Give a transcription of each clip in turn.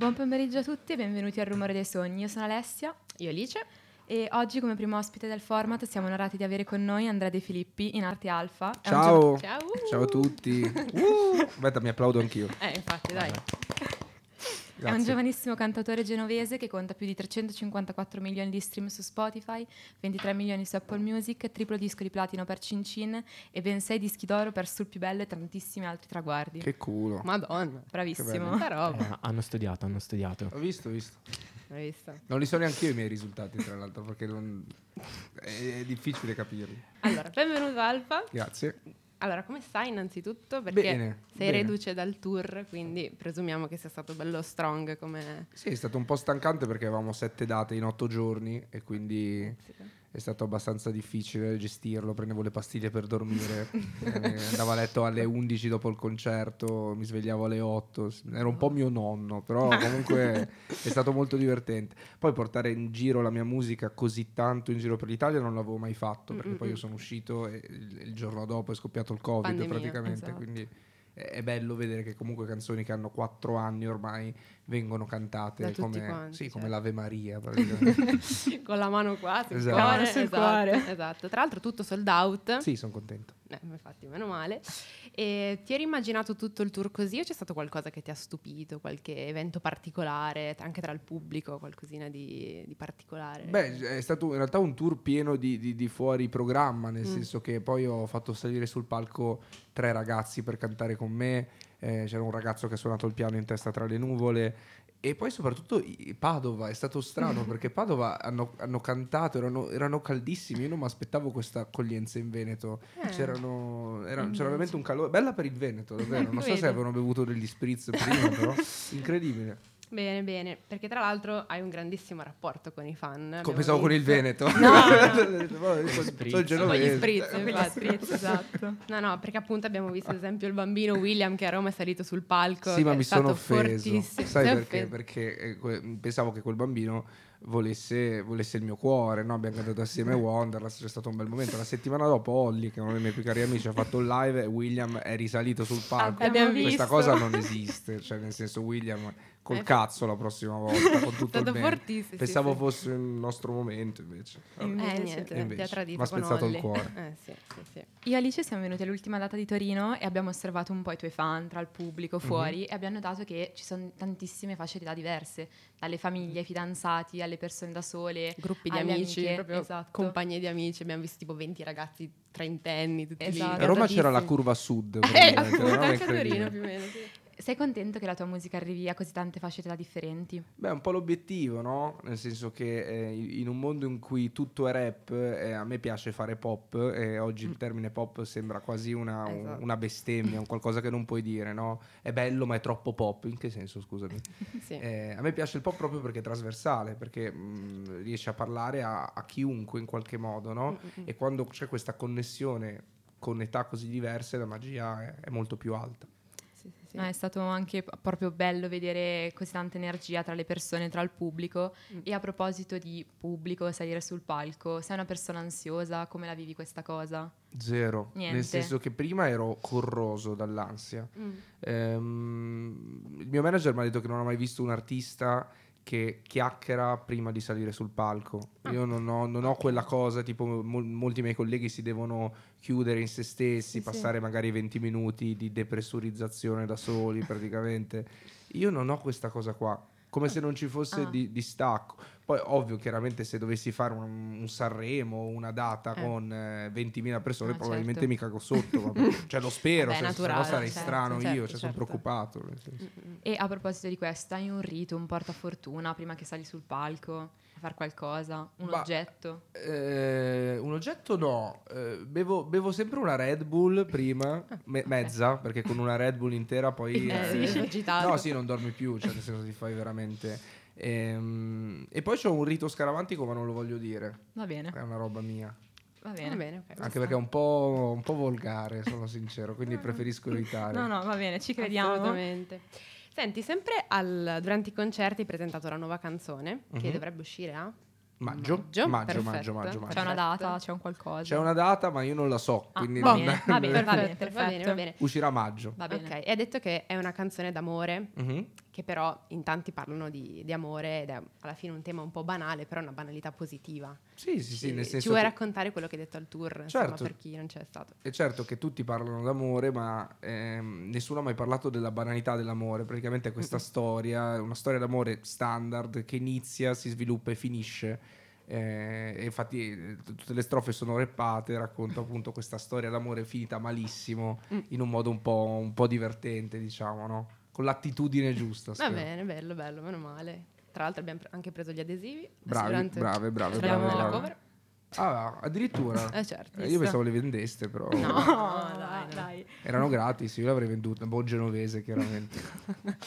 Buon pomeriggio a tutti e benvenuti al Rumore dei Sogni. Io sono Alessia. Io Alice. E oggi come primo ospite del format siamo onorati di avere con noi Andrea De Filippi in Arte Alfa. Ciao. Ciao. Ciao a tutti. Uh, aspetta, mi applaudo anch'io. Eh, infatti, dai. È un Grazie. giovanissimo cantautore genovese che conta più di 354 milioni di stream su Spotify, 23 milioni su Apple Music, triplo disco di platino per Cin Cin e ben 6 dischi d'oro per Sul più bello e tantissimi altri traguardi. Che culo. Madonna. Bravissimo. roba. Eh, hanno studiato, hanno studiato. Ho visto, ho visto. Hai visto? Non li so neanche io i miei risultati, tra l'altro, perché non- è, è difficile capirli. Allora, benvenuto Alfa. Grazie. Allora, come stai innanzitutto? Perché Bene, sei bene. reduce dal tour, quindi presumiamo che sia stato bello strong come... Sì, è stato un po' stancante perché avevamo sette date in otto giorni e quindi è stato abbastanza difficile gestirlo. Prendevo le pastiglie per dormire, eh, andavo a letto alle 11 dopo il concerto, mi svegliavo alle 8. Era un po' mio nonno, però comunque è stato molto divertente. Poi portare in giro la mia musica così tanto in giro per l'Italia non l'avevo mai fatto perché poi io sono uscito e il, il giorno dopo è scoppiato il Covid Pandemia, praticamente, esatto. quindi è bello vedere che comunque canzoni che hanno quattro anni ormai vengono cantate Da tutti come, quanti, sì, come certo. l'Ave Maria. Con la mano qua sul Esatto. cuore. Esatto, cuore. Esatto. Tra l'altro tutto sold out. sì, sono contento. Eh, infatti, meno male. E ti eri immaginato tutto il tour così o c'è stato qualcosa che ti ha stupito, qualche evento particolare, anche tra il pubblico, qualcosina di, di particolare? Beh, è stato in realtà un tour pieno di, di- di fuori programma, nel Mm. senso che poi ho fatto salire sul palco tre ragazzi per cantare con me, eh, c'era un ragazzo che ha suonato il piano in testa tra le nuvole e poi soprattutto Padova, è stato strano perché Padova hanno, hanno cantato, erano, erano caldissimi, io non mi aspettavo questa accoglienza in Veneto, Eh. C'erano, era, c'era veramente un calore, bella per il Veneto davvero, non so se avevano bevuto degli spritz prima però, incredibile. Bene, bene, perché tra l'altro hai un grandissimo rapporto con i fan. Come pensavo con il. Veneto. No, sono Spritz. genovese. Gli spritz, infatti. spritz, esatto. No, no, perché appunto abbiamo visto ad esempio il bambino William che a Roma è salito sul palco. Sì, ma mi è stato sono offeso. fortissimo. Sai perché? Perché eh, que- pensavo che quel bambino volesse, volesse il mio cuore, no? Abbiamo cantato assieme Wonderlust, c'è stato un bel momento. La settimana dopo Olli, che è uno dei miei più cari amici, ha fatto un live e William è risalito sul palco. Abbiamo Questa visto. cosa non esiste, cioè nel senso William col Eh, cazzo la prossima volta, con tutto È il bene. fortissimo. sì, Pensavo sì. fosse il nostro momento invece. Eh, Invece- niente, invece, ti ha tradito m'ha con spezzato il cuore. Eh, sì, sì, sì. Io e Alice siamo venuti all'ultima data di Torino e abbiamo osservato un po' i tuoi fan tra il pubblico Mhm. fuori e abbiamo notato che ci sono tantissime fasce di età diverse, dalle famiglie, ai fidanzati, alle persone da sole. Gruppi di alle amici, amiche, esatto. compagnie di amici. Abbiamo visto tipo 20 ragazzi trentenni, tutti Esatto. lì. A Roma c'era la curva sud. Eh, una roba anche a Torino più o meno, sì. Sei contento che la tua musica arrivi a così tante fasce età differenti? Beh, è un po' l'obiettivo, no? Nel senso che eh, in un mondo in cui tutto è rap, eh, a me piace fare pop e oggi il termine pop sembra quasi una, un- Esatto. una bestemmia, un qualcosa che non puoi dire, no? È bello ma è troppo pop. In che senso, scusami? Sì. Eh, a me piace il pop proprio perché è trasversale, perché mh, riesce a parlare a, a chiunque in qualche modo, no? Mm, mm, mm. E quando c'è questa connessione con età così diverse, la magia è, è molto più alta. Sì. No, è stato anche proprio bello vedere così tanta energia tra le persone, tra il pubblico. Mm. E a proposito di pubblico, salire sul palco, sei una persona ansiosa? Come la vivi questa cosa? Zero. Niente. Nel senso che prima ero corroso dall'ansia. Mm. Ehm, il mio manager mi ha detto che non ha mai visto un artista che chiacchiera prima di salire sul palco. Ah. Io non ho, non ho quella cosa, tipo mol- molti miei colleghi si devono chiudere in se stessi, Sì, sì. passare magari 20 minuti di depressurizzazione da soli praticamente. Io non ho questa cosa qua, come se non ci fosse Ah. di, distacco. Poi ovvio, chiaramente se dovessi fare un, un Sanremo, una data Eh. con eh, 20.000 persone, Ah, probabilmente certo. mi cago sotto. ma- cioè lo spero, Vabbè, se, se no naturale, sarei certo, strano certo, io, cioè sono certo. preoccupato. senso. Mm, mm. E a proposito di questo, hai un rito, un portafortuna prima che sali sul palco a fare qualcosa? Un Ma- oggetto? Eh, un oggetto no, Eh, bevo, bevo sempre una Red Bull prima, me- mezza, perché con una Red Bull intera poi... Eh, eh, sì, agitato. No, sì, non dormi più, cioè nel senso ti fai veramente... Ehm, e poi c'ho un rito scaramantico, ma non lo voglio dire, Va bene, è una roba mia. va bene. Va bene, ok. Anche perché è un po', un po' volgare, sono sincero, quindi preferisco evitare. No, no, va bene, ci crediamo. Assolutamente. Senti, sempre al- durante i concerti hai presentato la nuova canzone che Mhm. dovrebbe uscire a Maggio? Maggio, Maggio, maggio, maggio, maggio. C'è una data, c'è un qualcosa. C'è una data, ma io non la so, Ah, quindi va non- bene, va bene, va bene, Perfetto, va bene, va bene. uscirà a maggio. Va bene. Ok, e hai detto che è una canzone d'amore Mhm. Che però in tanti parlano di, di, amore ed è alla fine un tema un po' banale, però una banalità positiva. Sì, sì, sì, nel senso Ci vuoi che- raccontare quello che hai detto al tour, Certo. insomma, per chi non c'è stato? E certo che tutti parlano d'amore, ma ehm, nessuno ha mai parlato della banalità dell'amore. Praticamente è questa Mm-mm. storia, una storia d'amore standard che inizia, si sviluppa e finisce. Eh, e infatti eh, tutte le strofe sono reppate, racconta appunto questa storia d'amore finita malissimo, Mm. in un modo un po', un po' divertente, diciamo, no? Con l'attitudine giusta. Va bene, bello, bello, meno male. Tra l'altro abbiamo anche preso gli adesivi. Bravi, brave, brave, brave, nella brave. cover. Ah, addirittura. Eh certo. Eh, io pensavo le vendeste, però No, dai, no. erano gratis, io l'avrei venduta, buon genovese chiaramente.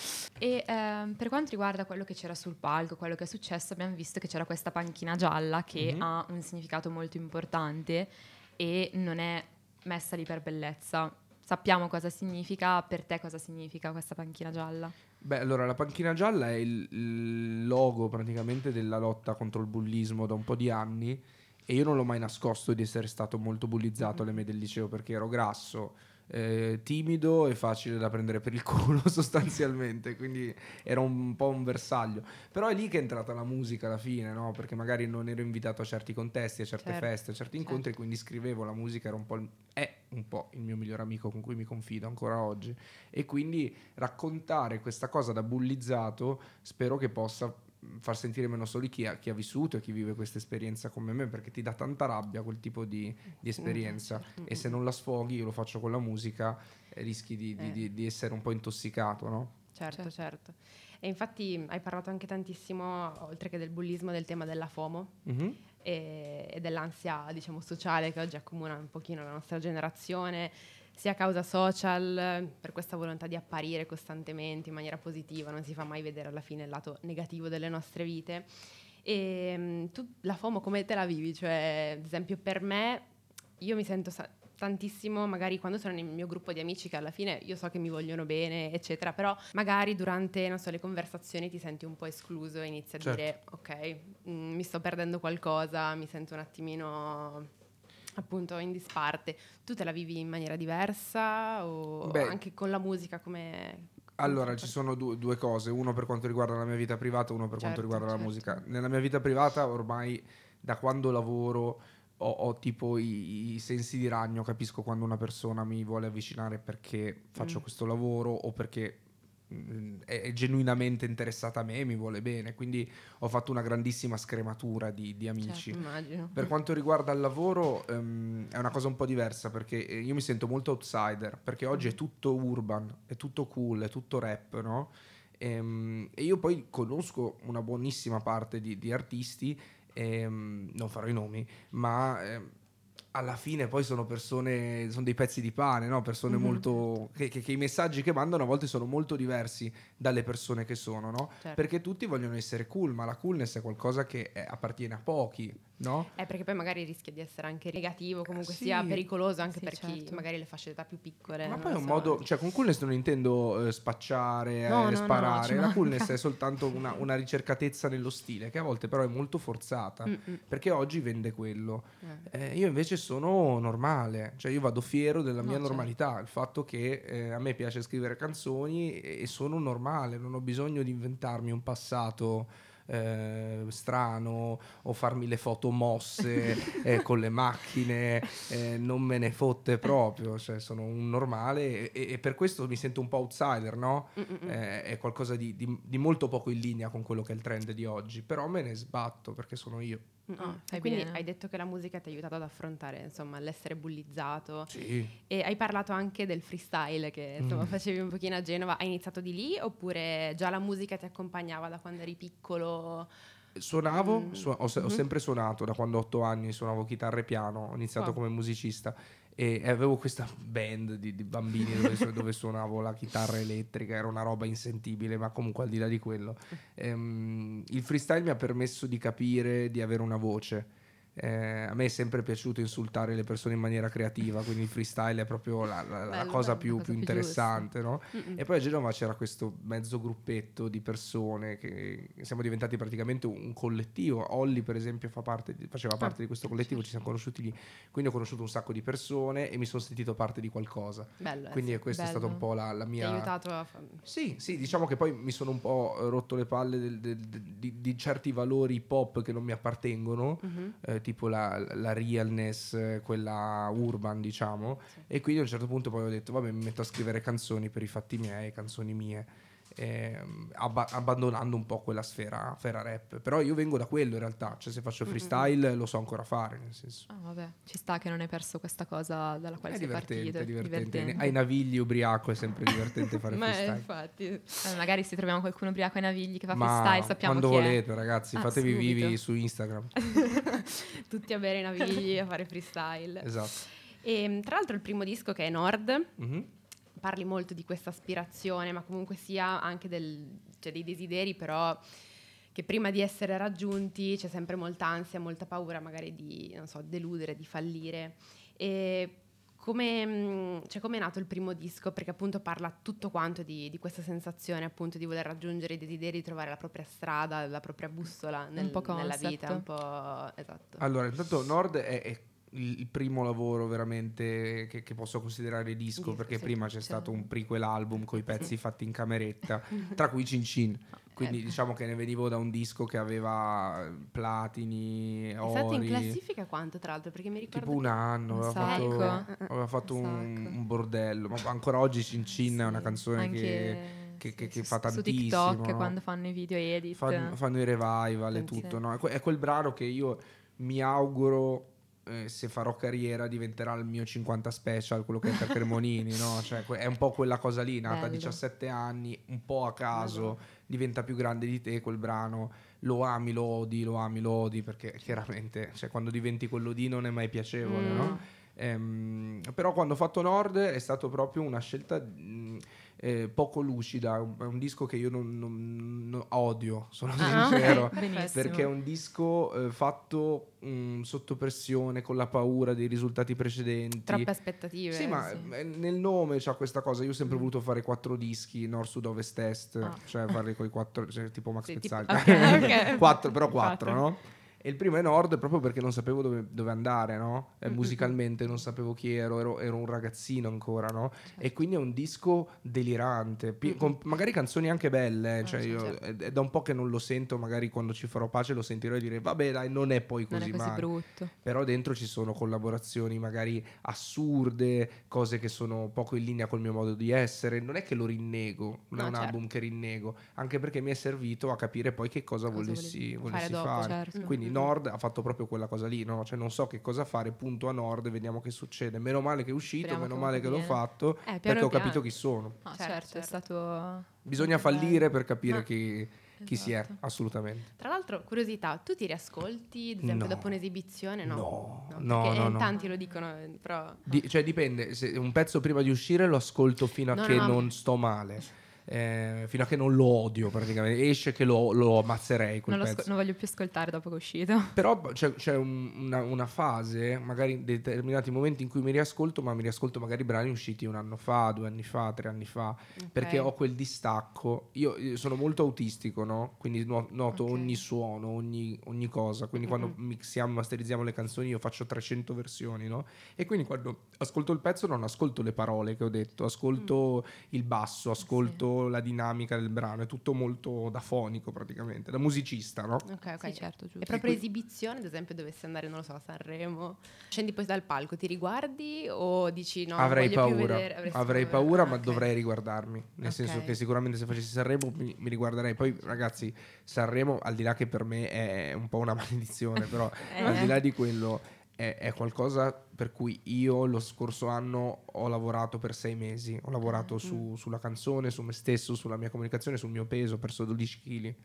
E ehm, per quanto riguarda quello che c'era sul palco, quello che è successo, abbiamo visto che c'era questa panchina gialla che Mhm. ha un significato molto importante e non è messa lì per bellezza. Sappiamo cosa significa, per te cosa significa questa panchina gialla? Beh, allora la panchina gialla è il, logo praticamente della lotta contro il bullismo da un po' di anni e io non l'ho mai nascosto di essere stato molto bullizzato alle medie del liceo perché ero grasso, eh, timido e facile da prendere per il culo sostanzialmente, quindi era un po' un bersaglio. Però è lì che è entrata la musica alla fine, no? Perché magari non ero invitato a certi contesti, a certe Certo, feste, a certi incontri, certo. quindi scrivevo la musica, era un po' il- è un po' il mio migliore amico con cui mi confido ancora oggi e quindi raccontare questa cosa da bullizzato spero che possa far sentire meno soli chi ha, chi ha vissuto e chi vive questa esperienza come me perché ti dà tanta rabbia quel tipo di, di esperienza Mm, e se non la sfoghi io lo faccio con la musica eh, rischi di, di- Eh. di- di essere un po' intossicato no? Certo, Certo. certo. E infatti hai parlato anche tantissimo, oltre che del bullismo, del tema della FOMO Mhm. e, e dell'ansia, diciamo, sociale che oggi accomuna un pochino la nostra generazione, sia a causa social, per questa volontà di apparire costantemente in maniera positiva, non si fa mai vedere alla fine il lato negativo delle nostre vite. E mm, tu la FOMO come te la vivi? Cioè, ad esempio, per me, io mi sento sa- tantissimo, magari quando sono nel mio gruppo di amici, che alla fine io so che mi vogliono bene, eccetera, però magari durante, non so, le conversazioni ti senti un po' escluso e inizi a Certo. dire, ok, mm, mi sto perdendo qualcosa, mi sento un attimino appunto in disparte. Tu te la vivi in maniera diversa o Beh. anche con la musica come... Allora, ci sono du- due cose, uno per quanto riguarda la mia vita privata, uno per quanto Certo, riguarda la certo. musica. Nella mia vita privata ormai da quando lavoro ho, ho tipo i, i sensi di ragno, capisco quando una persona mi vuole avvicinare perché faccio Mm. questo lavoro o perché è, è genuinamente interessata a me e mi vuole bene, quindi ho fatto una grandissima scrematura di, di amici. Immagino. Per quanto riguarda il lavoro ehm, è una cosa un po' diversa perché eh, io mi sento molto outsider perché oggi è tutto urban, è tutto cool, è tutto rap, no? Ehm, E, io poi conosco una buonissima parte di, di artisti, ehm, non farò i nomi, ma ehm, alla fine poi sono persone, sono dei pezzi di pane, no? Persone Mhm. molto... Che, che- che i messaggi che mandano a volte sono molto diversi dalle persone che sono, no? Certo. Perché tutti vogliono essere cool, ma la coolness è qualcosa che eh, appartiene a pochi, no? Eh, perché poi magari rischia di essere anche negativo, comunque Sì. sia pericoloso anche Sì, per chi certo. magari le fasce d'età più piccole. Ma poi è un so. modo, cioè con coolness non intendo eh, spacciare, No, eh, no, no, sparare, la manca. coolness è soltanto una, una ricercatezza nello stile, che a volte però è molto forzata, Mm, mm, perché oggi vende quello. eh. Eh, io invece sono normale, cioè io vado fiero della No, mia certo. normalità, il fatto che eh, a me piace scrivere canzoni e, sono normale, non ho bisogno di inventarmi un passato eh, strano o farmi le foto mosse eh, con le macchine, eh, non me ne fotte proprio, cioè sono un normale e, e per questo mi sento un po' outsider, no? Mm, mm, mm. Eh, è qualcosa di, di- di molto poco in linea con quello che è il trend di oggi, però me ne sbatto perché sono io. Mm. Ah, quindi bene. hai detto che la musica ti ha aiutato ad affrontare insomma l'essere bullizzato Sì. e hai parlato anche del freestyle che insomma Mm. facevi un pochino a Genova. Hai iniziato di lì oppure già la musica ti accompagnava da quando eri piccolo? Suonavo, Mm. su- ho, se- ho Mhm. sempre suonato da quando ho otto anni, suonavo chitarra e piano, ho iniziato Wow. come musicista e avevo questa band di, di bambini dove, su- dove suonavo la chitarra elettrica, era una roba insentibile, ma comunque al di là di quello. ehm, il freestyle mi ha permesso di capire di avere una voce. Eh, a me è sempre piaciuto insultare le persone in maniera creativa, quindi il freestyle è proprio la, la- la Bello, cosa bello, più, la cosa più interessante, no? E poi a Genova c'era questo mezzo gruppetto di persone che siamo diventati praticamente un collettivo. Olli, per esempio, fa parte di- faceva parte di questo collettivo, ci siamo conosciuti lì. Quindi ho conosciuto un sacco di persone e mi sono sentito parte di qualcosa. Bello. eh, Quindi sì. questa è stata un po' la, la Ti mia. ha aiutato a fa- Sì, sì, diciamo che poi mi sono un po' rotto le palle del- del- del- di, di certi valori pop che non mi appartengono, Mhm. eh, tipo la, la realness, quella urban, diciamo. Sì. E quindi a un certo punto poi ho detto, vabbè, mi metto a scrivere canzoni per i fatti miei, canzoni mie, ehm, abba- abbandonando un po' quella sfera, sfera rap. Però io vengo da quello in realtà, cioè se faccio freestyle lo so ancora fare, nel senso. Ah, vabbè, ci sta che non hai perso questa cosa dalla quale È sei divertente, partito. è divertente. divertente. Ai navigli ubriaco è sempre divertente fare Ma freestyle. infatti, Eh, magari se troviamo qualcuno ubriaco ai navigli che fa Ma freestyle, sappiamo quando chi è. volete, ragazzi, Ah, fatevi subito. vivi su Instagram. tutti a bere i navigli, a fare freestyle. esatto. E tra l'altro il primo disco che è Nord, Mhm. Parli molto di questa aspirazione, ma comunque sia anche del- cioè dei desideri, però che prima di essere raggiunti c'è sempre molta ansia, molta paura magari di, non so, deludere, di fallire. E come, cioè, come è nato il primo disco? Perché appunto parla tutto quanto di, di questa sensazione appunto di voler raggiungere i desideri, di trovare la propria strada, la propria bussola nel- po' nella vita, un po' esatto. Allora, intanto Nord è, è il primo lavoro veramente che, che posso considerare disco, Disco, perché sì, prima c'è certo. stato un prequel album con i pezzi fatti in cameretta, tra cui Cin Cin. Quindi Eh. diciamo che ne venivo da un disco che aveva platini, È stato in ori. classifica quanto tra l'altro? Perché mi ricordo Tipo un anno, aveva fatto, aveva fatto Un un, bordello, ma ancora oggi Cin Cin è una Sì, canzone che, che- che- sì, che su- fa Su tantissimo. TikTok no? quando fanno i video edit. fanno, fanno i revival e Sì. tutto, no? È, è quel brano che io mi auguro eh, se farò carriera diventerà il mio 50 special, quello che è per Cremonini, no? Cioè, è un po' quella cosa lì, nata a Bello. 17 anni, un po' a caso, diventa più grande di te quel brano, lo ami, lo odi, lo ami, lo odi, perché chiaramente, cioè, quando diventi quello di non è mai piacevole, Mm. no? Ehm, però quando ho fatto Nord è stato proprio una scelta mh, eh, poco lucida, un- è un disco che io non, non- non- odio, sono Ah, sincero. ok, Benissimo. Perché è un disco eh, fatto mh, sotto pressione, con la paura dei risultati precedenti. troppe aspettative. Sì, ma sì. eh, nel nome c'ha questa cosa. Io ho sempre Mm. voluto fare quattro dischi, nord, sud, ovest, est, Ah. cioè farli con i quattro, cioè, tipo Max Sì, tipo- Pezzaglia. ok, ok. quattro, però quattro, Quattro. no? E il primo è Nord proprio perché non sapevo dove, dove andare, no? Eh, musicalmente non sapevo chi ero, ero, ero un ragazzino ancora, no? Certo. E quindi è un disco delirante, pi- con magari canzoni anche belle, Ah, cioè io- certo. è, è da un po' che non lo sento, magari quando ci farò pace lo sentirò e dire vabbè dai, non è poi Non così, è così brutto. Però dentro ci sono collaborazioni magari assurde, cose che sono poco in linea col mio modo di essere. Non è che lo rinnego, non No, è un certo. album che rinnego, anche perché mi è servito a capire poi che cosa, Cosa volessi, volessi fare fare. dopo, certo. Quindi. Nord ha fatto proprio quella cosa lì, no? Cioè non so che cosa fare, punto a Nord e vediamo che succede. Meno male che è uscito, Speriamo meno che male che l'ho fatto, Eh, piano perché ho capito chi sono. Ah, Certo, certo, è certo. stato... Bisogna fallire per capire Ma- chi, chi si è, Esatto. assolutamente. Tra l'altro, curiosità, tu ti riascolti, ad esempio, No. dopo un'esibizione? No, No, perché, no, no, eh, no. Tanti lo dicono, eh, però... Di- cioè dipende, se un pezzo prima di uscire lo ascolto fino a No, che no, no. non sto male, eh, fino a che non lo odio praticamente, esce che lo, lo ammazzerei quel Non, lo pezzo. sco- non voglio più ascoltare dopo che è uscito. Però c'è, c'è un- una, una fase, magari in determinati momenti in cui mi riascolto, ma mi riascolto magari brani usciti un anno fa, due anni fa, tre anni fa, Ok. perché ho quel distacco. Io, io sono molto autistico, no? Quindi no- noto Ok. ogni suono, ogni, ogni cosa. Quindi quando Mm-mm. mixiamo, masterizziamo le canzoni, io faccio 300 versioni, no? E quindi quando ascolto il pezzo non ascolto le parole che ho detto, ascolto il basso, ascolto la dinamica del brano, è tutto molto da fonico praticamente, da musicista, no? Ok, ok. Sì, certo, giusto. E proprio qui- esibizione, ad esempio, dovessi andare, non lo so, a Sanremo, scendi poi dal palco, ti riguardi o dici no, avrei paura, avrei paura, ma ok. dovrei riguardarmi. Nel Ok. senso che sicuramente se facessi Sanremo mi, mi riguarderei. Poi, ragazzi, Sanremo, al di là che per me è un po' una maledizione, però Eh. al di là di quello è, è qualcosa per cui io lo scorso anno ho lavorato per sei mesi. Ho lavorato Mm. su- sulla canzone, su me stesso, sulla mia comunicazione, sul mio peso. Ho perso 12 kg.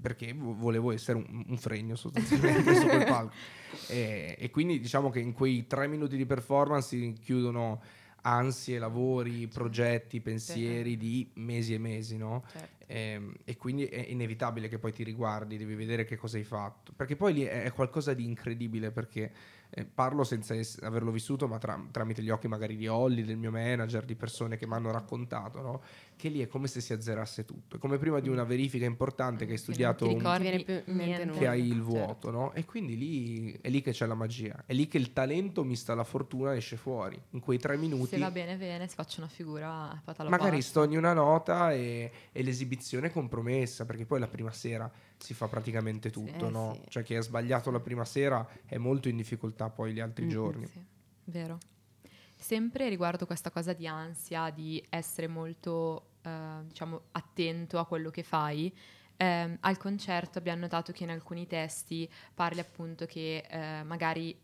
perché vo- volevo essere un, un fregno sostanzialmente su quel palco e, e quindi diciamo che in quei tre minuti di performance si chiudono ansie, lavori, progetti, pensieri di mesi e mesi, no? Certo. Ehm, e quindi è inevitabile che poi ti riguardi, devi vedere che cosa hai fatto, perché poi lì è qualcosa di incredibile perché eh, parlo senza es- averlo vissuto, ma tra- tramite gli occhi magari di Holly, del mio manager, di persone che mi hanno raccontato, no? Che lì è come se si azzerasse tutto. È come prima di una verifica importante che hai studiato, Che un- niente. che hai il Certo. vuoto, no? E quindi lì è lì che c'è la magia, è lì che il talento mista alla fortuna esce fuori. In quei tre minuti Se va bene, bene, si faccia una figura alla magari stogni una nota e, e l'esibizione è compromessa, perché poi la prima sera si fa praticamente tutto, eh, no? sì. Cioè chi ha sbagliato la prima sera è molto in difficoltà poi gli altri Mm, giorni. Sì, vero. Sempre riguardo questa cosa di ansia, di essere molto, eh, diciamo, attento a quello che fai, ehm, al concerto abbiamo notato che in alcuni testi parli appunto che eh, magari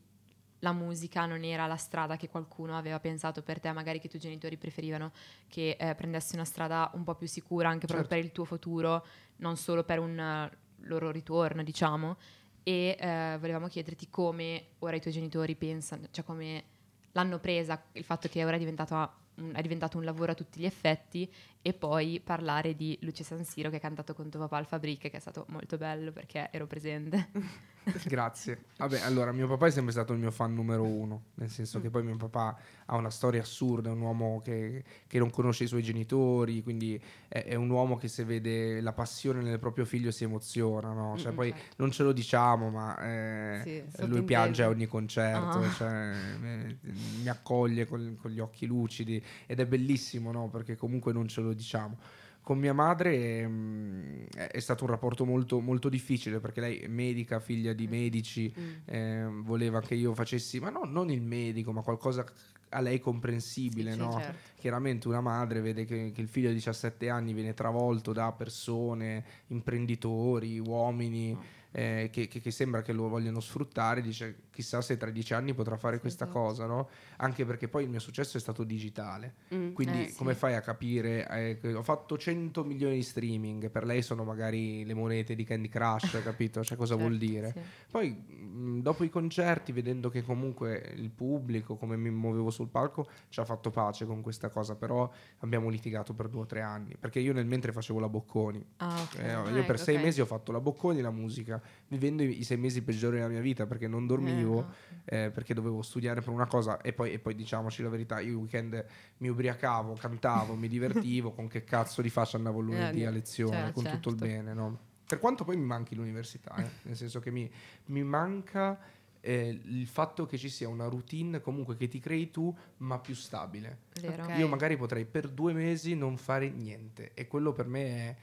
la musica non era la strada che qualcuno aveva pensato per te, magari che i tuoi genitori preferivano che eh, prendessi una strada un po' più sicura anche proprio Certo. per il tuo futuro, non solo per un eh, loro ritorno, diciamo. E eh, volevamo chiederti come ora i tuoi genitori pensano, cioè come l'hanno presa il fatto che ora è diventato, un, è diventato un lavoro a tutti gli effetti e poi parlare di Luce San Siro che ha cantato con tuo papà al Fabric che è stato molto bello perché ero presente. Grazie. Vabbè, allora, mio papà è sempre stato il mio fan numero uno, nel senso che poi mio papà ha una storia assurda, è un uomo che, che non conosce i suoi genitori, quindi è, è un uomo che se vede la passione nel proprio figlio si emoziona, no? Cioè, Mm, poi certo. non ce lo diciamo, ma eh, Sì, lui piange a ogni concerto, Ah. cioè, eh, mi accoglie con, con gli occhi lucidi ed è bellissimo, no? Perché comunque non ce lo diciamo. Con mia madre mm, è, stato un rapporto molto, molto difficile perché lei è medica, figlia di medici, Mm. eh, voleva che io facessi, ma no, non il medico, ma qualcosa a lei comprensibile, Sì, no? certo. Chiaramente una madre vede che, che il figlio di 17 anni viene travolto da persone, imprenditori, uomini, eh, che, che- che sembra che lo vogliano sfruttare, dice chissà se tra dieci anni potrà fare Sì, questa esatto. cosa, no? Anche perché poi il mio successo è stato digitale. Mm, Quindi eh, sì. come fai a capire? eh, ho fatto 100 milioni di streaming, per lei sono magari le monete di Candy Crush, capito? Cioè cosa vuol Certo, dire? Sì. Poi mh, dopo i concerti, vedendo che comunque il pubblico, come mi muovevo sul palco, ci ha fatto pace con questa cosa, però abbiamo litigato per due o tre anni, perché io nel mentre facevo la Bocconi. Ah, ok. Eh, Ah, io per ecco, sei ok. mesi ho fatto la Bocconi e la musica, vivendo i, i sei mesi peggiori della mia vita perché non dormivo, Eh, eh, perché dovevo studiare per una cosa e poi, e poi diciamoci la verità, io il weekend mi ubriacavo, cantavo, mi divertivo, con che cazzo di faccia andavo il lunedì Eh, a lezione, certo, con tutto il certo. bene, no? Per quanto poi mi manchi l'università, eh, nel senso che mi, mi manca eh, il fatto che ci sia una routine comunque che ti crei tu, ma più stabile. Vero. Ok. Io magari potrei per due mesi non fare niente e quello per me è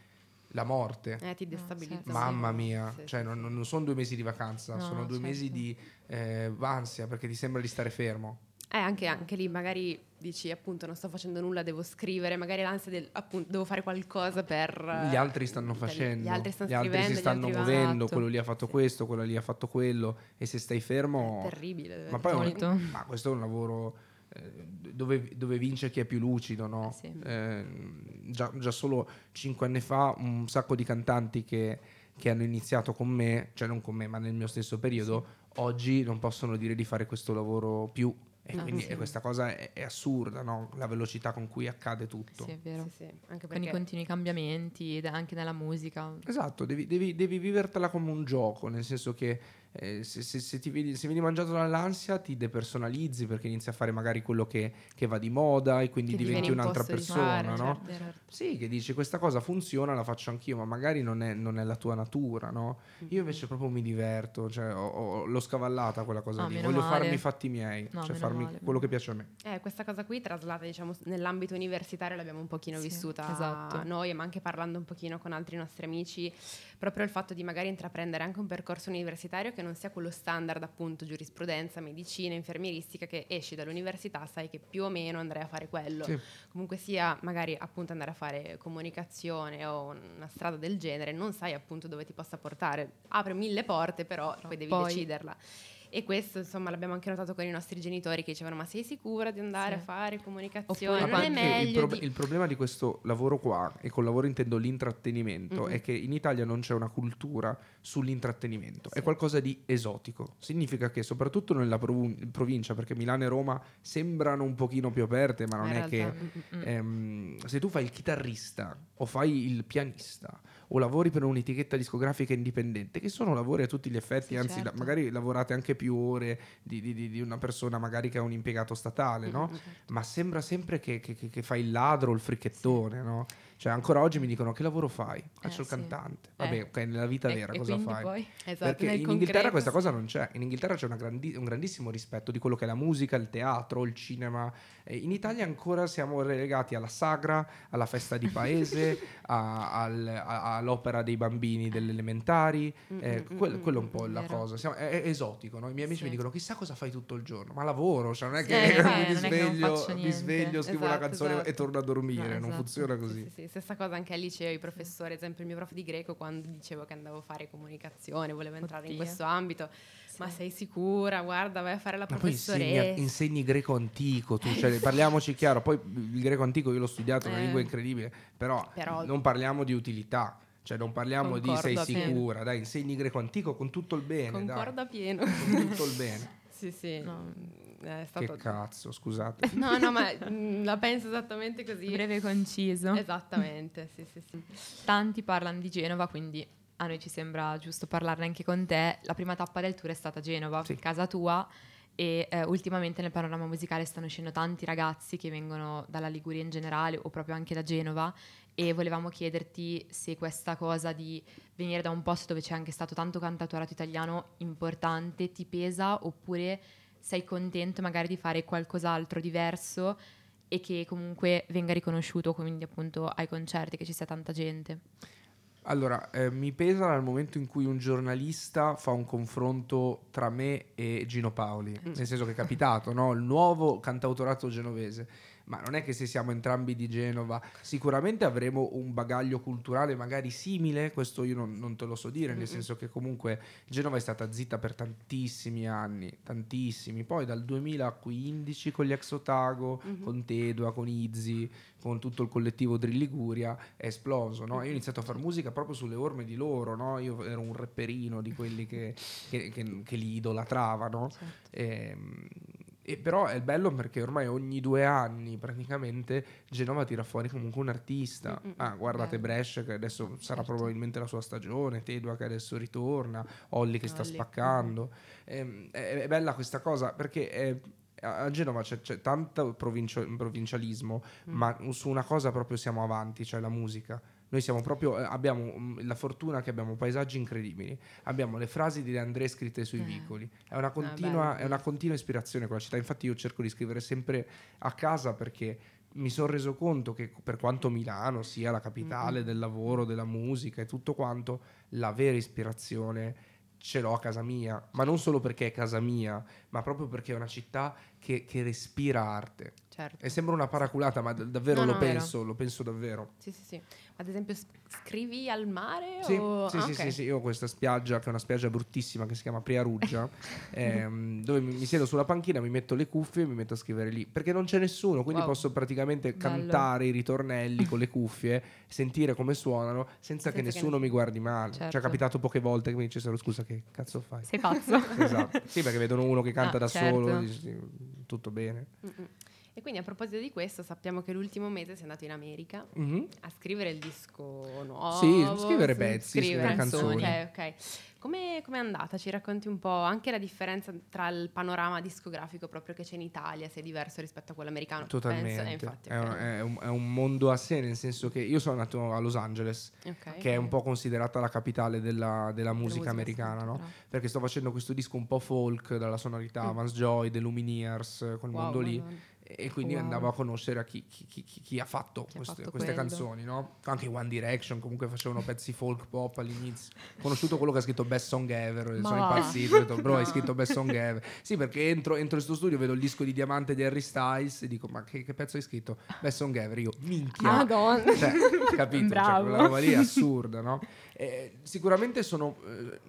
la morte. Eh, ti destabilizza. certo. Mamma mia, Sì, cioè sì, non, non sono due mesi di vacanza, No, sono no, due mesi certo. di eh, ansia perché ti sembra di stare fermo. Eh, anche, anche lì magari dici appunto non sto facendo nulla, devo scrivere, magari l'ansia del appunto devo fare qualcosa per... Gli altri stanno per- facendo, Gli altri stanno gli altri si stanno altri muovendo, vanno. quello lì ha fatto Sì. questo, quello lì ha fatto quello e se stai fermo... È terribile. Ma poi è un- ma questo è un lavoro dove, dove vince chi è più lucido, no? Eh sì. Eh, già, già solo cinque anni fa un sacco di cantanti che, che hanno iniziato con me, cioè non con me, ma nel mio stesso periodo, oggi non possono dire di fare questo lavoro più. E Ah, quindi sì. e questa cosa è, è assurda, no? La velocità con cui accade tutto. Sì, è vero. Sì, sì, anche Con i continui cambiamenti anche nella musica. Esatto, devi, devi, devi vivertela come un gioco, nel senso che eh, se, se- se ti vedi, se vieni mangiato dall'ansia ti depersonalizzi perché inizi a fare magari quello che, che va di moda e quindi diventi un'altra persona, fare, no? certo. Vero. Sì, che dici questa cosa funziona, la faccio anch'io, ma magari non è, non è la tua natura, no? Io invece proprio mi diverto, cioè ho, ho- l'ho scavallata quella cosa Ah, lì, voglio male. farmi i fatti miei, No, cioè farmi male, quello che piace a me. Eh, questa cosa qui traslata diciamo nell'ambito universitario l'abbiamo un pochino Sì, vissuta esatto. noi ma anche parlando un pochino con altri nostri amici proprio il fatto di magari intraprendere anche un percorso universitario che non sia quello standard appunto giurisprudenza, medicina, infermieristica che esci dall'università sai che più o meno andrai a fare quello. Sì. comunque sia magari appunto andare a fare comunicazione o una strada del genere non sai appunto dove ti possa portare. Apre mille porte però poi devi poi- deciderla E questo, insomma, l'abbiamo anche notato con i nostri genitori che dicevano: Ma sei sicura di andare Sì. a fare comunicazione? Oppure non è meglio. il, prob- di- il problema di questo lavoro qua, e col lavoro intendo l'intrattenimento, Mhm. è che in Italia non c'è una cultura sull'intrattenimento, è Sì. qualcosa di esotico. Significa che soprattutto nella provu- provincia, perché Milano e Roma sembrano un pochino più aperte, ma non in è che... realtà- mm. ehm, se tu fai il chitarrista o fai il pianista o lavori per un'etichetta discografica indipendente, che sono lavori a tutti gli effetti, Sì, anzi la- certo. magari lavorate anche più ore di, di- di- una persona magari che ha un impiegato statale, no? Mm, mm, mm. Ma sembra sempre che, che- che- che fai il ladro o il fricchettone, no? Cioè ancora oggi mi dicono che lavoro fai? Faccio il sì. cantante. Eh. Vabbè, ok, nella vita E- vera e cosa quindi fai? poi? Esatto, Perché in Inghilterra questa sì. cosa non c'è. In Inghilterra c'è una grandi- un grandissimo rispetto di quello che è la musica, il teatro, il cinema. Eh, in Italia ancora siamo relegati alla sagra, alla festa di paese, a- al- a- all'opera dei bambini delle elementari. Mm, Eh, mm, quel- mm, quello è un po' la vero. cosa. Siamo- è, è esotico. no? I miei amici mi Sì. dicono: chissà cosa fai tutto il giorno. Ma lavoro, cioè non è che Eh, mi che non sveglio, mi sveglio, scrivo una Esatto, canzone esatto. e torno a dormire. No, non esatto. funziona così. Sì, sì, sì, stessa cosa anche al liceo, i professori, ad esempio il mio prof di greco quando dicevo che andavo a fare comunicazione, volevo entrare in Oddio. questo ambito, ma sei sicura? Guarda, vai a fare la Ma poi professoressa. insegni, insegni greco antico, tu, cioè, parliamoci chiaro, poi il greco antico io l'ho studiato, è una Eh. lingua incredibile, però, Però- non parliamo di utilità, cioè non parliamo di sei Concordo sicura, dai, insegni greco antico con tutto il bene, Concordo dai, con tutto il bene. sì, sì. No. È stato... Che cazzo, scusate. No, no, ma mm, la penso esattamente così. Breve e conciso. Esattamente, sì, sì, sì. Tanti parlano di Genova, quindi a noi ci sembra giusto parlarne anche con te. La prima tappa del tour è stata Genova, Sì. casa tua. E eh, ultimamente nel panorama musicale stanno uscendo tanti ragazzi che vengono dalla Liguria in generale o proprio anche da Genova e volevamo chiederti se questa cosa di venire da un posto dove c'è anche stato tanto cantautorato italiano importante ti pesa oppure sei contento magari di fare qualcos'altro diverso e che comunque venga riconosciuto quindi appunto ai concerti che ci sia tanta gente. Allora, eh, mi pesa dal momento in cui un giornalista fa un confronto tra me e Gino Paoli, Mm. nel senso che è capitato, no? il nuovo cantautorato genovese. Ma non è che se siamo entrambi di Genova, sicuramente avremo un bagaglio culturale magari simile, questo io non, non te lo so dire, nel Mm-mm. senso che comunque Genova è stata zitta per tantissimi anni, tantissimi, poi dal 2015 con gli ex Otago, Mhm. con Tedua, con Izzy, con tutto il collettivo Drill Liguria, è esploso. No? Io ho iniziato a fare musica proprio sulle orme di loro, no? io ero un rapperino di quelli che, che- che- che li idolatravano. Ehm, e però è bello perché ormai ogni due anni praticamente Genova tira fuori comunque un artista. Mm, mm, Ah, guardate bello. Brescia che adesso sarà Certo. probabilmente la sua stagione, Tedua che adesso ritorna, Olli che sta Olli, spaccando. Ehm, è, è bella questa cosa perché eh, a a Genova c'è, c'è tanto provincio- provincialismo, Mm. ma su una cosa proprio siamo avanti, cioè la musica. Noi siamo proprio, eh, abbiamo mm, la fortuna che abbiamo paesaggi incredibili, abbiamo le frasi di De André scritte sui Eh. vicoli, è una, continua, bello. è una continua ispirazione quella città, infatti io cerco di scrivere sempre a casa perché mi sono reso conto che per quanto Milano sia la capitale Mm-mm. del lavoro, della musica e tutto quanto, la vera ispirazione ce l'ho a casa mia, ma non solo perché è casa mia, ma proprio perché è una città che, che respira arte. Certo. E sembra una paraculata, ma d- davvero No, lo no, vero. penso, lo penso davvero. Sì, sì, sì. Ad esempio, scrivi al mare? Sì, o... sì, ah, sì, ok. sì, sì, io ho questa spiaggia che è una spiaggia bruttissima che si chiama Priaruggia, ehm, dove mi, mi siedo sulla panchina, mi metto le cuffie e mi metto a scrivere lì, perché non c'è nessuno, quindi Wow. posso praticamente Bello. cantare i ritornelli con le cuffie, sentire come suonano senza, che Senza che nessuno mi guardi male. Ci Certo. è capitato poche volte che mi dicessero scusa che cazzo fai? Sei pazzo? esatto. Sì, perché vedono uno che canta Ah, da certo. solo, dici, tutto bene. Mm-mm. E quindi a proposito di questo, sappiamo che l'ultimo mese sei andato in America Mhm. a scrivere il disco nuovo. Sì, scrivere pezzi, scrivere canzoni. Ok, ok. Come è andata? Ci racconti un po' anche la differenza tra il panorama discografico proprio che c'è in Italia, se è diverso rispetto a quello americano? Totalmente. Penso, eh, infatti, è, ok. un, è un- è un mondo a sé, nel senso che io sono nato a Los Angeles, Ok. che è un po' considerata la capitale della, della musica musica, americana, no? Perché sto facendo questo disco un po' folk, dalla sonorità Mm. Vance Joy, The Lumineers, eh, quel Wow, mondo lì. Madonna. E quindi Wow. andavo a conoscere a chi, chi- chi- chi- ha fatto, queste, fatto queste canzoni, no? Anche One Direction comunque facevano pezzi folk pop all'inizio. Ho conosciuto quello che ha scritto Best Song Ever, Ma sono va. impazzito, ho detto bro hai No. scritto Best Song Ever. Sì perché entro, entro in sto studio, vedo il disco di Diamante di Harry Styles e dico ma che, che pezzo hai scritto? Best Song Ever, io minchia. Madonna. Cioè, capito? Cioè, Bravo. quella roba lì è assurda, no? Eh, sicuramente sono. eh,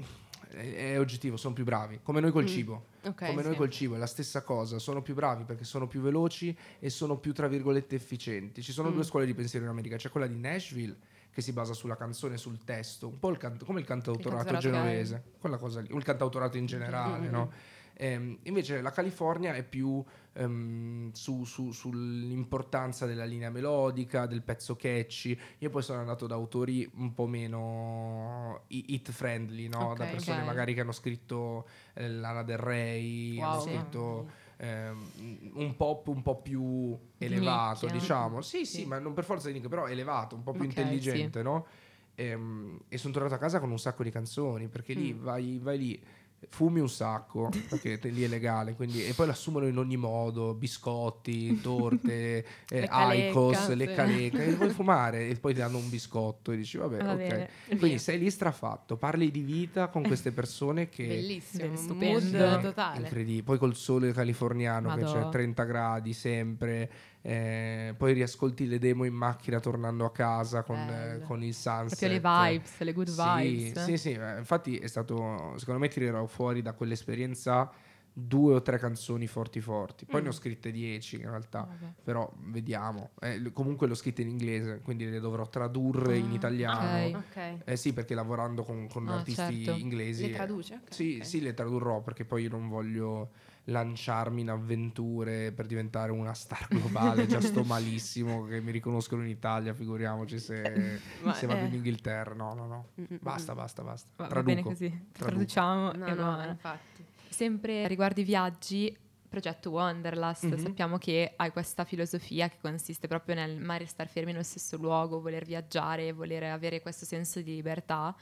è, oggettivo, sono più bravi, come noi col Mm. cibo. Ok, come noi sì. col cibo è la stessa cosa, sono più bravi perché sono più veloci e sono più, tra virgolette, efficienti. Ci sono Mm. due scuole di pensiero in America, c'è quella di Nashville che si basa sulla canzone, sul testo, un po' il canto- come il cantautorato cantautorato, genovese, quella cosa lì, o il cantautorato in generale, Mm. no? Ehm, invece la California è più ehm, su- su- sull'importanza della linea melodica, del pezzo catchy. Io poi sono andato da autori un po' meno hit friendly, no? Ok, da persone ok. magari che hanno scritto eh, Lana Del Rey, hanno Wow. scritto ehm, un pop un po' più elevato, nicchia. diciamo. Sì, sì, Sì. ma non per forza di nicchia, però elevato, un po' più Ok, intelligente, no? Ehm, E, sono tornato a casa con un sacco di canzoni, perché lì Mm. vai, vai lì, fumi un sacco, perché lì è legale, quindi, e poi l'assumono in ogni modo, biscotti, torte, eh, Icos, sì. lecca, e vuoi fumare e poi ti danno un biscotto e dici vabbè, Va ok. bene. Quindi sei lì strafatto, parli di vita con queste persone che... Bellissimo, un stupendo. mood totale. Incredibile. Poi col sole californiano che Madò. c'è 30 gradi sempre, eh, poi riascolti le demo in macchina tornando a casa con, eh, con il sunset. Proprio le vibes, le good Sì, vibes. Sì, sì, eh, infatti è stato, secondo me tirerò fuori da quell'esperienza due o tre canzoni forti forti. Poi ne ho Mm. scritte dieci in realtà, Vabbè. però vediamo. Eh, comunque le ho scritte in inglese, quindi le dovrò tradurre in Ah, italiano. ok. Ok. Eh sì, perché lavorando con, con Ah, artisti certo. inglesi... Le traduce? Ok, Sì, sì, le tradurrò perché poi io non voglio lanciarmi in avventure per diventare una star globale. Già sto malissimo che mi riconoscono in Italia, figuriamoci se, Ma, se vado eh. in Inghilterra. No, no, no. Mm, mm, Basta, mm. basta, basta. Va, va Traduco. bene così. Traduco. Traduciamo No, e no, infatti. Sempre riguardo i viaggi, progetto Wanderlust, Mhm. sappiamo che hai questa filosofia che consiste proprio nel mai restare fermi nello stesso luogo, voler viaggiare, voler avere questo senso di libertà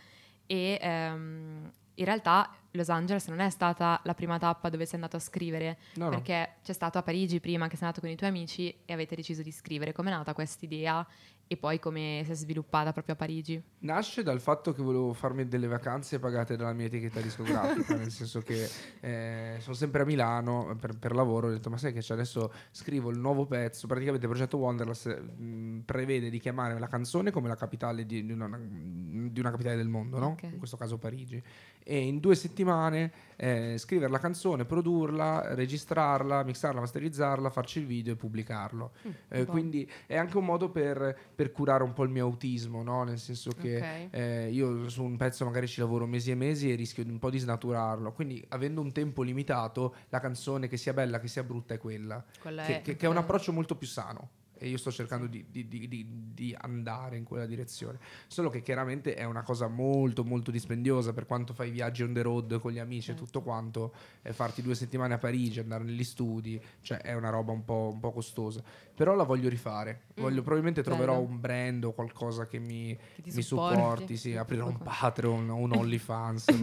e ehm, in realtà Los Angeles non è stata la prima tappa dove sei andato a scrivere, No, no. perché c'è stato a Parigi prima che sei andato con i tuoi amici e avete deciso di scrivere. Com'è nata questa idea e poi come si è sviluppata proprio a Parigi? Nasce dal fatto che volevo farmi delle vacanze pagate dalla mia etichetta discografica, nel senso che eh, sono sempre a Milano per, per lavoro, ho detto ma sai che c'è adesso scrivo il nuovo pezzo, praticamente il progetto Wanderlust mh, prevede di chiamare la canzone come la capitale di, di una, di una capitale del mondo, no? Ok. in questo caso Parigi, e in due settimane eh, scrivere la canzone, produrla, registrarla, mixarla, masterizzarla, farci il video e pubblicarlo. Eh, buono. quindi è anche un modo per, per curare un po' il mio autismo, no? nel senso che Ok. eh, io su un pezzo magari ci lavoro mesi e mesi e rischio un po' di snaturarlo. Quindi, avendo un tempo limitato, la canzone che sia bella che sia brutta è quella. Quella Che, è, che- che è un approccio molto più sano. E io sto cercando di, di- di- di- andare in quella direzione. Solo che chiaramente è una cosa molto, molto dispendiosa per quanto fai viaggi on the road con gli amici Certo. e tutto quanto. E farti due settimane a Parigi, andare negli studi, cioè è una roba un po', un po' costosa. Però la voglio rifare. Voglio, Mm, probabilmente troverò bello. un brand o qualcosa che mi, Che mi supporti. supporti, sì, aprirò un Patreon, un OnlyFans so,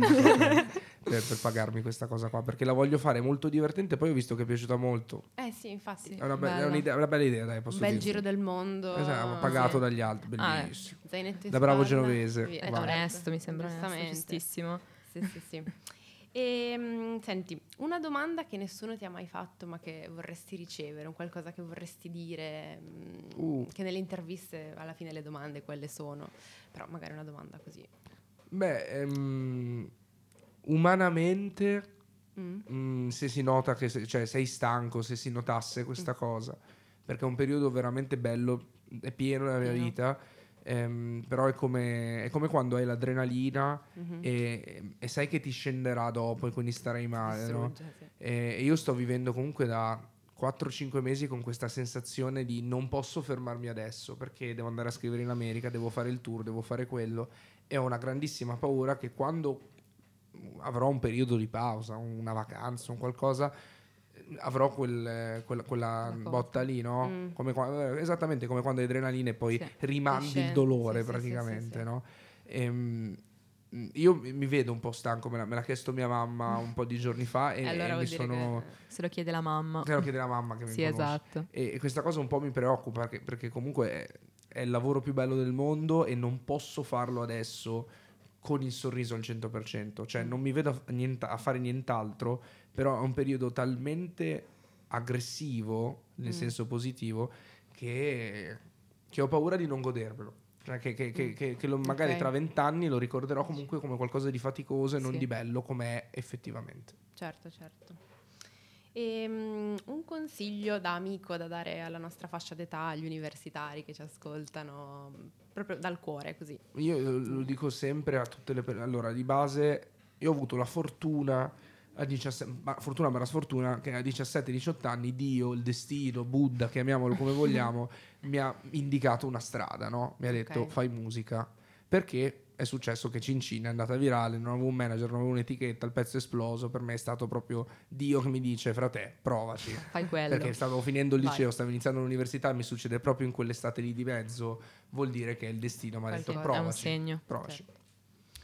per, per- pagarmi questa cosa qua, perché la voglio fare molto divertente, poi ho visto che è piaciuta molto. Eh sì, infatti. Sì. È una, be- è Bella. un'idea- una bella idea, dai, posso Un bel dirti. giro del mondo. Esatto, pagato Sì. dagli altri, Ah, bellissimo. In Da bravo spalla. genovese, È onesto, mi sembra onesto, Giustamente. giustissimo. Sì, sì, sì. E, mm, senti, una domanda che nessuno ti ha mai fatto ma che vorresti ricevere, un qualcosa che vorresti dire, mm, Uh. che nelle interviste alla fine le domande quelle sono, però magari una domanda così. Beh, ehm, umanamente, Mm? mm, se si nota che se- cioè, sei stanco, se si notasse Mm. questa cosa, perché è un periodo veramente bello, è pieno nella mia Pieno. vita, ehm, però è come, è come quando hai l'adrenalina Mhm. e, e sai che ti scenderà dopo e quindi starai male, no? Sì. E e io sto vivendo comunque da 4-5 mesi con questa sensazione di non posso fermarmi adesso perché devo andare a scrivere in America, devo fare il tour, devo fare quello e ho una grandissima paura che quando avrò un periodo di pausa, una vacanza, un qualcosa, avrò quel- quella, quella La botta lì, no? Mm. Come eh, esattamente come quando hai adrenalina e poi Sì. rimandi il dolore Sì, praticamente, sì, no? Ehm, io mi vedo un po' stanco, me l'ha, me l'ha chiesto mia mamma un po' di giorni fa e, allora e mi sono... Se lo chiede la mamma. Te lo chiede la mamma che mi Sì, conosce. esatto. E, e questa cosa un po' mi preoccupa perché, perché comunque è, è il lavoro più bello del mondo e non posso farlo adesso con il sorriso al 100%. Cioè Mm. non mi vedo a, nienta- a fare nient'altro, però è un periodo talmente aggressivo, nel Mm. senso positivo, che, che ho paura di non godermelo. Cioè che, che- che- che- che lo- magari Ok. tra vent'anni lo ricorderò comunque come qualcosa di faticoso e non Sì. di bello come è effettivamente. Certo, certo. E, mm, un consiglio da amico da dare alla nostra fascia d'età, agli universitari che ci ascoltano, proprio dal cuore, così. Io lo lo dico sempre a tutte le persone. Allora, di base, io ho avuto la fortuna, a 17, ma fortuna ma sfortuna, che a 17-18 anni Dio, il destino, Buddha, chiamiamolo come vogliamo, mi ha indicato una strada, no? Mi ha detto Ok. fai musica. Perché è successo che Cincin è andata virale, non avevo un manager, non avevo un'etichetta, il pezzo è esploso, per me è stato proprio Dio che mi dice, frate, provaci. Fai quello. Perché stavo finendo il Vai. liceo, stavo iniziando l'università, mi succede proprio in quell'estate lì di mezzo, vuol dire che il destino mi ha detto Qualche- è un provaci. segno. provaci. Certo.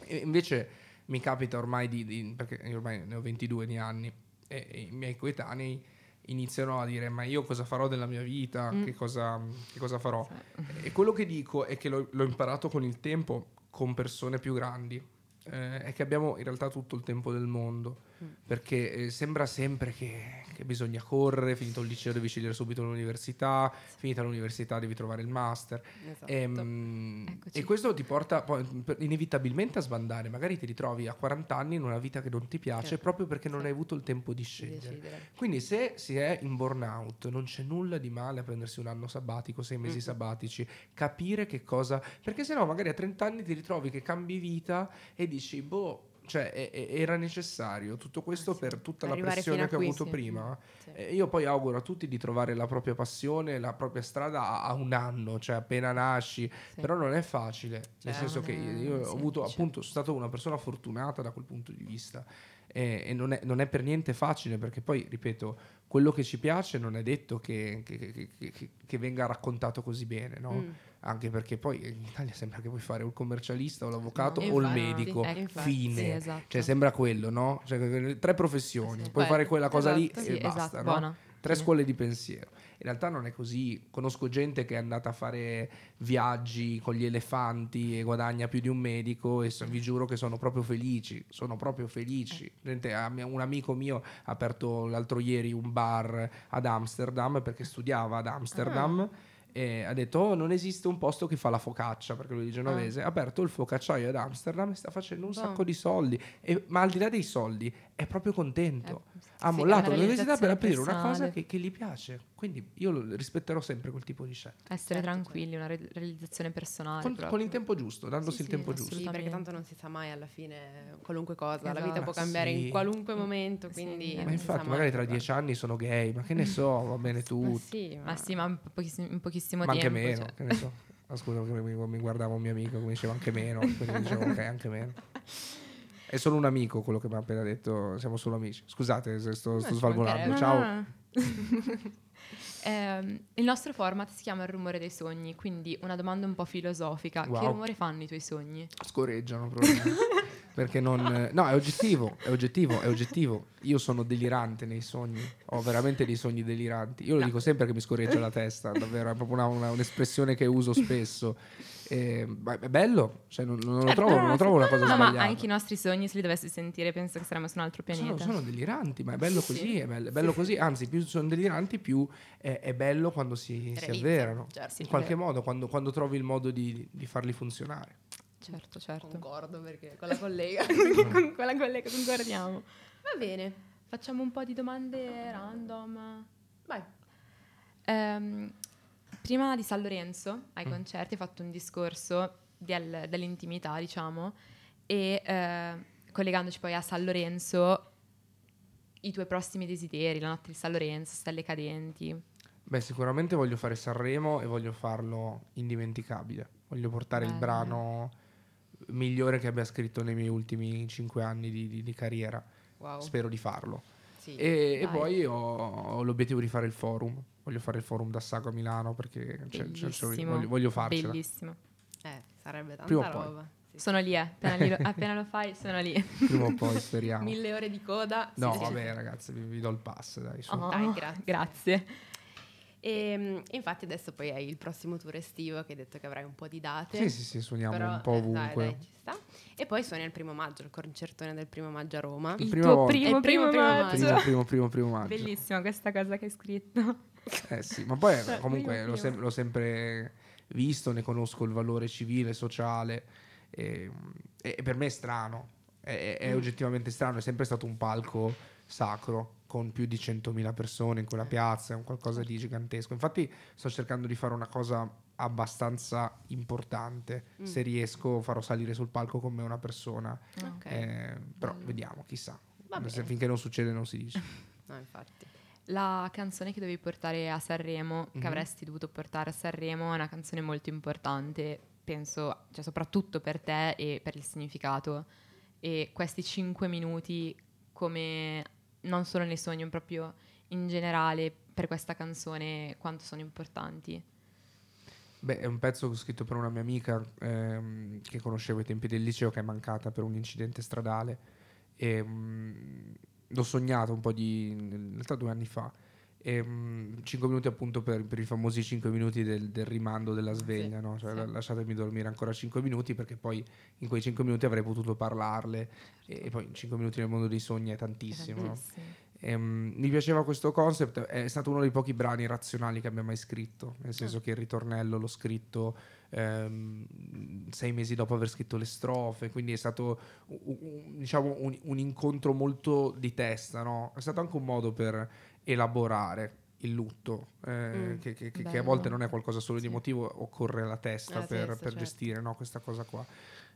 E invece mi capita ormai di, di- perché ormai ne ho 22 di anni e, e i miei coetanei iniziano a dire ma io cosa farò della mia vita, Mm. che, cosa, che cosa farò. Sì. E quello che dico è che l'ho, l'ho imparato con il tempo, con persone più grandi, eh, è che abbiamo in realtà tutto il tempo del mondo. Perché eh, sembra sempre che, che bisogna correre, finito il liceo devi scegliere subito l'università, finita l'università devi trovare il master. Esatto. Ehm, Eccoci. E, questo ti porta poi inevitabilmente a sbandare. Magari ti ritrovi a 40 anni in una vita che non ti piace Certo. proprio perché non Sì. hai avuto il tempo di scegliere. decidere. Quindi se si è in burnout non c'è nulla di male a prendersi un anno sabbatico, sei mesi Mhm. sabbatici, capire che cosa... Perché se no magari a 30 anni ti ritrovi che cambi vita e dici, boh, cioè e- e- era necessario tutto questo Ah, sì. per tutta la pressione a che ho qui, avuto sì. prima. Sì. Eh, io poi auguro a tutti di trovare la propria passione, la propria strada a, a un anno, cioè appena nasci, Sì. però non è facile, nel Cioè, senso che io ho avuto appunto, sono stato una persona fortunata da quel punto di vista e, e non, è, non è per niente facile perché poi, ripeto, quello che ci piace non è detto che- che- che- che venga raccontato così bene, no? Mm. Anche perché poi in Italia sembra che puoi fare o il commercialista o l'avvocato No, o il infatti, medico, eh, fine. Sì, esatto. Cioè sembra quello, no? Cioè, tre professioni, Sì. puoi Beh, fare quella cosa lì esatto, e Sì, basta, esatto, no? buona. Tre scuole di pensiero. In realtà non è così. Conosco gente che è andata a fare viaggi con gli elefanti e guadagna più di un medico e so- vi giuro che sono proprio felici. Sono proprio felici. Gente, a me- Un amico mio ha aperto l'altro ieri un bar ad Amsterdam perché studiava ad Amsterdam. E ha detto: Oh, non esiste un posto che fa la focaccia perché lui è genovese. Ha aperto il focacciaio ad Amsterdam e sta facendo un Boh. sacco di soldi. E- ma al di là dei soldi, è proprio contento Eh, ha sì, mollato l'università per aprire una cosa personale. che, che gli piace. Quindi io rispetterò sempre quel tipo di scelta. Essere Certo, tranquilli, una re- realizzazione personale. Con, con il tempo giusto, dandosi Sì, il sì, tempo giusto. Sì, perché tanto non si sa mai alla fine qualunque cosa, la Esatto. vita può Ma cambiare sì. in qualunque momento, Sì, quindi... ma Ma infatti, magari tra dieci anni sono gay, ma che ne so, va bene Ma tutto. sì, Ma sì, ma in pochissimo, in pochissimo Ma anche tempo. meno, cioè. che ne so. Ma scusa, mi, mi guardava un mio amico che mi diceva anche meno, quindi dicevo ok, anche meno. È solo un amico quello che mi ha appena detto, siamo solo amici. Scusate se sto, sto svalvolando. Ciao. No. Ehm, il nostro format si chiama Il rumore dei sogni, quindi una domanda un po' filosofica. Che Wow. rumore fanno i tuoi sogni? Scorreggiano proprio. Perché non... No, è oggettivo, è oggettivo, è oggettivo. Io sono delirante nei sogni, ho veramente dei sogni deliranti. Io lo dico sempre che mi scorreggia la testa, davvero, è proprio una- una- un'espressione che uso spesso. E, ma è bello, cioè non, non lo Certo, trovo, no, non lo trovo una cosa No, ma sbagliata. anche i nostri sogni, se li dovessi sentire, penso che saremmo su un altro Sono, pianeta. sono deliranti, ma è bello Sì. così, è bello, è bello così. Anzi, più sono deliranti, più è, è bello quando si, si avverano. certo. In qualche modo, quando, quando trovi il modo di, di farli funzionare. Certo, certo. Concordo perché con la collega. Con quella collega concordiamo. Va bene, Facciamo un po' di domande random. vai. Ehm, prima di San Lorenzo, ai Mm. concerti, hai fatto un discorso del- dell'intimità, diciamo, e eh, collegandoci poi a San Lorenzo, i tuoi prossimi desideri, la notte di San Lorenzo, Stelle Cadenti. Beh, sicuramente voglio fare Sanremo e voglio farlo indimenticabile. Voglio portare il Bello. brano migliore che abbia scritto nei miei ultimi cinque anni di, di- di carriera. Wow. Spero di farlo. Sì. E, e poi ho, ho l'obiettivo di fare il forum. Voglio fare il forum da Sago a Milano perché c'è- c'è- c'è- voglio, voglio farcela. Bellissimo. Eh, sarebbe tanta Prima roba. Sì. Sono lì, eh. appena, li- appena lo fai, sono lì. Prima o poi speriamo. Mille ore di coda. No, sì, sì. vabbè, ragazzi, vi, vi do il pass, dai. su. Oh, Dai, grazie. grazie. E, mm, infatti adesso poi hai il prossimo tour estivo che hai detto che avrai un po' di date. Sì, sì, sì, suoniamo Però, un po' eh, ovunque. Dai, dai, ci sta. E poi suoni il primo maggio, il concertone del primo maggio a Roma. Il Il primo, primo, primo, primo maggio. Primo, primo, primo, primo maggio. Bellissima questa cosa che hai scritto. Eh sì, ma poi Cioè, comunque l'ho, sem- l'ho sempre visto, ne conosco il valore civile, sociale e, e per me è strano, è, è Mm. oggettivamente strano, è sempre stato un palco sacro con più di 100.000 persone in quella piazza, è un qualcosa di gigantesco. Infatti sto cercando di fare una cosa abbastanza importante, Mm. se riesco farò salire sul palco con me una persona, Ok. eh, però Bello. vediamo, chissà. Se- finché non succede non si dice. No, infatti. La canzone che dovevi portare a Sanremo, Mhm. che avresti dovuto portare a Sanremo, è una canzone molto importante, penso, cioè soprattutto per te e per il significato. E questi cinque minuti, come non solo nei sogni, ma proprio in generale, per questa canzone, quanto sono importanti? Beh, è un pezzo scritto per una mia amica ehm, che conoscevo ai tempi del liceo che è mancata per un incidente stradale e mm, l'ho sognato un po' di in realtà due anni fa e mm, cinque minuti appunto per, per i famosi cinque minuti del, del rimando della sveglia no? cioè sì. la- lasciatemi dormire ancora cinque minuti perché poi in quei cinque minuti avrei potuto parlarle e, e poi cinque minuti nel mondo dei sogni è tantissimo, no? Tantissimo. Ehm, mi piaceva questo concept, è stato uno dei pochi brani razionali che abbia mai scritto, nel senso che il ritornello l'ho scritto ehm, sei mesi dopo aver scritto le strofe, quindi è stato u- u- diciamo un, un incontro molto di testa, no? è stato anche un modo per elaborare il lutto, eh, Mm, che, che- che- a volte non è qualcosa solo di emotivo, occorre la testa La per, testa, per certo. gestire no, questa cosa qua.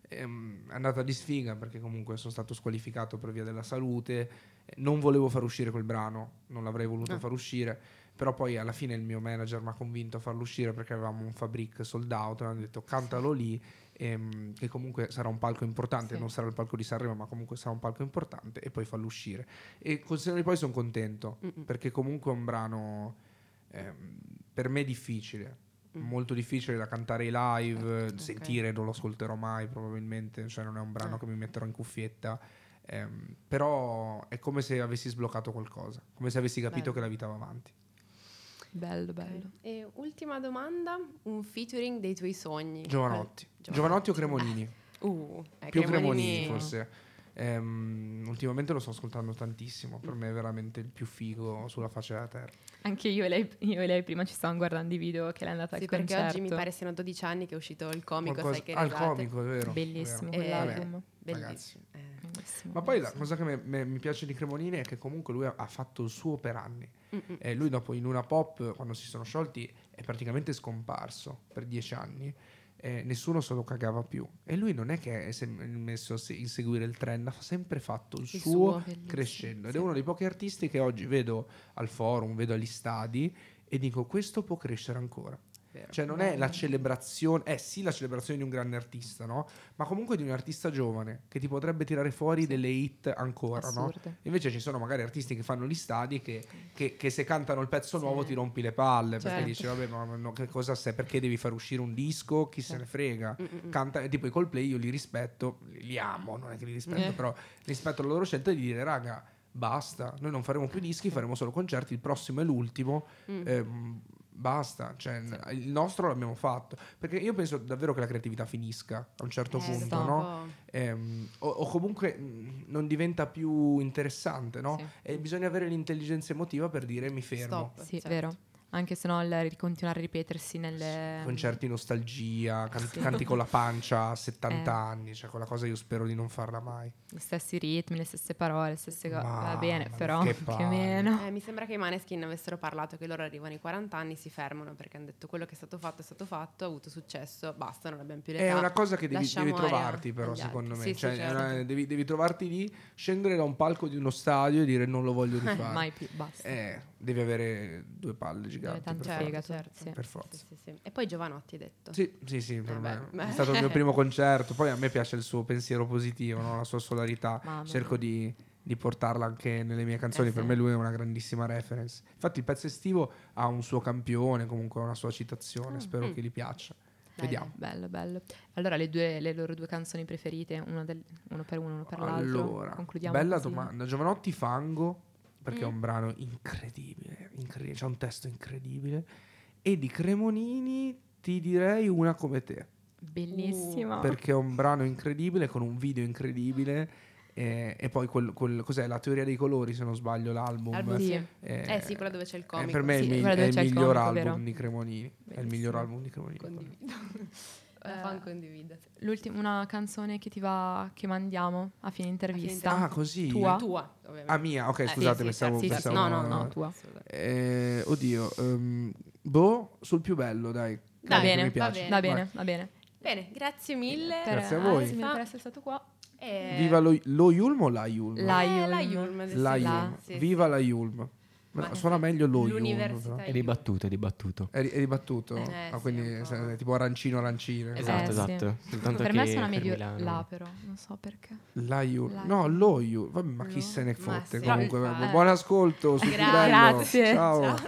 Ehm, È andata di sfiga perché comunque sono stato squalificato per via della salute, eh, non volevo far uscire quel brano, non l'avrei voluto Ah. far uscire, però poi alla fine il mio manager mi ha convinto a farlo uscire perché avevamo un fabric sold out, mi hanno detto cantalo lì, ehm, che comunque sarà un palco importante, Sì. non sarà il palco di Sanremo, ma comunque sarà un palco importante e poi fallo uscire. E con Senno di poi sono contento, Mm-mm. perché comunque è un brano ehm, per me difficile. Mm. Molto difficile da cantare ai live, Ok. sentire non lo ascolterò mai probabilmente, cioè non è un brano Ah. che mi metterò in cuffietta, ehm, però è come se avessi sbloccato qualcosa, come se avessi capito Bello. che la vita va avanti. Bello, bello. E ultima domanda, un featuring dei tuoi sogni. Giovanotti, Qual- Giovanotti o Cremonini? Uh, eh, Più Cremonini- Cremonini forse. Ehm, ultimamente lo sto ascoltando tantissimo, per me è veramente il più figo sulla faccia della terra. Anche io e, lei, io e lei prima ci stavamo guardando i video che lei è andata Sì, al perché concerto. oggi mi pare siano 12 anni che è uscito il comico, Qualcosa- sai che il risate. comico, è vero. Bellissimo vero. Eh, quell'album. Bellissimo. Eh. Bellissimo, Ma poi la cosa che me- me- mi piace di Cremonini è che comunque lui ha, ha fatto il suo per anni. Mm-mm. E lui dopo in una pop, quando si sono sciolti, è praticamente scomparso per dieci anni. E nessuno se lo cagava più. E lui non è che è sem- messo a se- inseguire il trend, ha sempre fatto il, Il suo, suo. Crescendo. Ed è uno dei pochi artisti che oggi vedo al forum, vedo agli stadi e dico questo può crescere ancora. Vero. Cioè non è la celebrazione, è sì la celebrazione di un grande artista, no? Ma comunque di un artista giovane che ti potrebbe tirare fuori delle hit ancora, no? Assurde. Invece ci sono magari artisti che fanno gli stadi che, che- che se cantano il pezzo Sì. nuovo ti rompi le palle perché Certo. dici vabbè ma no, che cosa sei perché devi far uscire un disco chi se ne frega Mm-mm. canta tipo i Coldplay io li rispetto li, amo non è che li rispetto Eh. però rispetto alla loro scelta di dire raga basta noi non faremo più dischi faremo solo concerti il prossimo è l'ultimo Mm. ehm, basta cioè, il nostro l'abbiamo fatto perché io penso davvero che la creatività finisca a un certo Eh, punto no? Ehm, o, o comunque non diventa più interessante, no? Sì. E bisogna avere l'intelligenza emotiva per dire mi fermo. Stop. Sì, certo. vero. Anche se no il continuare a ripetersi nelle... Concerti nostalgia, can- Sì. canti con la pancia a 70 Eh. anni, cioè quella cosa io spero di non farla mai. gli stessi ritmi, le stesse parole, le stesse cose. Va bene, però che o meno. Eh, mi sembra che i Maneskin avessero parlato che loro arrivano ai 40 anni, si fermano perché hanno detto quello che è stato fatto è stato fatto, ha avuto successo, basta, non abbiamo più l'età. È una cosa che devi, devi trovarti però secondo altri. me, Sì, cioè, sì, certo. una- devi, devi trovarti lì, scendere da un palco di uno stadio e dire non lo voglio rifare. Mai più, basta. Eh, devi avere due palle giganti. tanto per fegato, forza. sì. Per forza. Sì, sì. E poi Giovanotti hai detto. Sì, sì, sì, per Eh me beh. è stato il mio primo concerto. Poi a me piace il suo pensiero positivo, no? la sua solarità. Mamma Cerco di, di portarla anche nelle mie canzoni. Eh, per me lui è una grandissima reference. Infatti, il pezzo estivo ha un suo campione, comunque una sua citazione. Ah, Spero mm. che gli piaccia. Dai, Vediamo. Bello, bello. Allora, le, due, le loro due canzoni preferite, uno, del- uno per uno, uno per l'altro. Allora, Concludiamo bella così. domanda. Giovanotti Fango, perché è Mm. un brano incredibile, incredibile, c'è un testo incredibile. E di Cremonini ti direi una come te. Bellissima. perché è un brano incredibile con un video incredibile E, e poi quel, quel- cos'è la teoria dei colori, se non sbaglio, l'album. Album, Sì. sì. Eh, Eh sì, quella dove c'è il eh, comico. per me è il, Sì, mi- è il miglior comico, album vero? di Cremonini. È il Bellissimo. miglior album di Cremonini. Eh, fan condivide. L'ultima, una canzone che ti va, che mandiamo a fine intervista. Ah, così? Tua? Tua, ovviamente. Ah, mia, ok, Eh, scusate, sì, pensavo, sì, sì, pensavo- No, no, no, tua. Eh, oddio, ehm, boh, sul più bello, dai. Va bene, mi piace. va Va Vai. bene, va bene. Bene, grazie mille. Per, Grazie a voi. Asim, per essere stato qua. Eh, Viva lo, lo Yulm o la Yulm? La eh, Yulm. la Yulm, La Yulm. sì, sì. Viva la Yulm. Ma suona meglio lo. L'università. È ribattuto, è ribattuto. È, ri- è ribattuto? Eh, ah, sì, quindi se- tipo arancino arancine. Esatto, Eh, sì. esatto. Soltanto per che me suona meglio Milano- là però, non so perché. La Yulm. La No, lo Yulm. Vabbè, ma chi Lo- se ne fotte sì, comunque. Buon ascolto. Gra-. Grazie. Ciao. Ciao.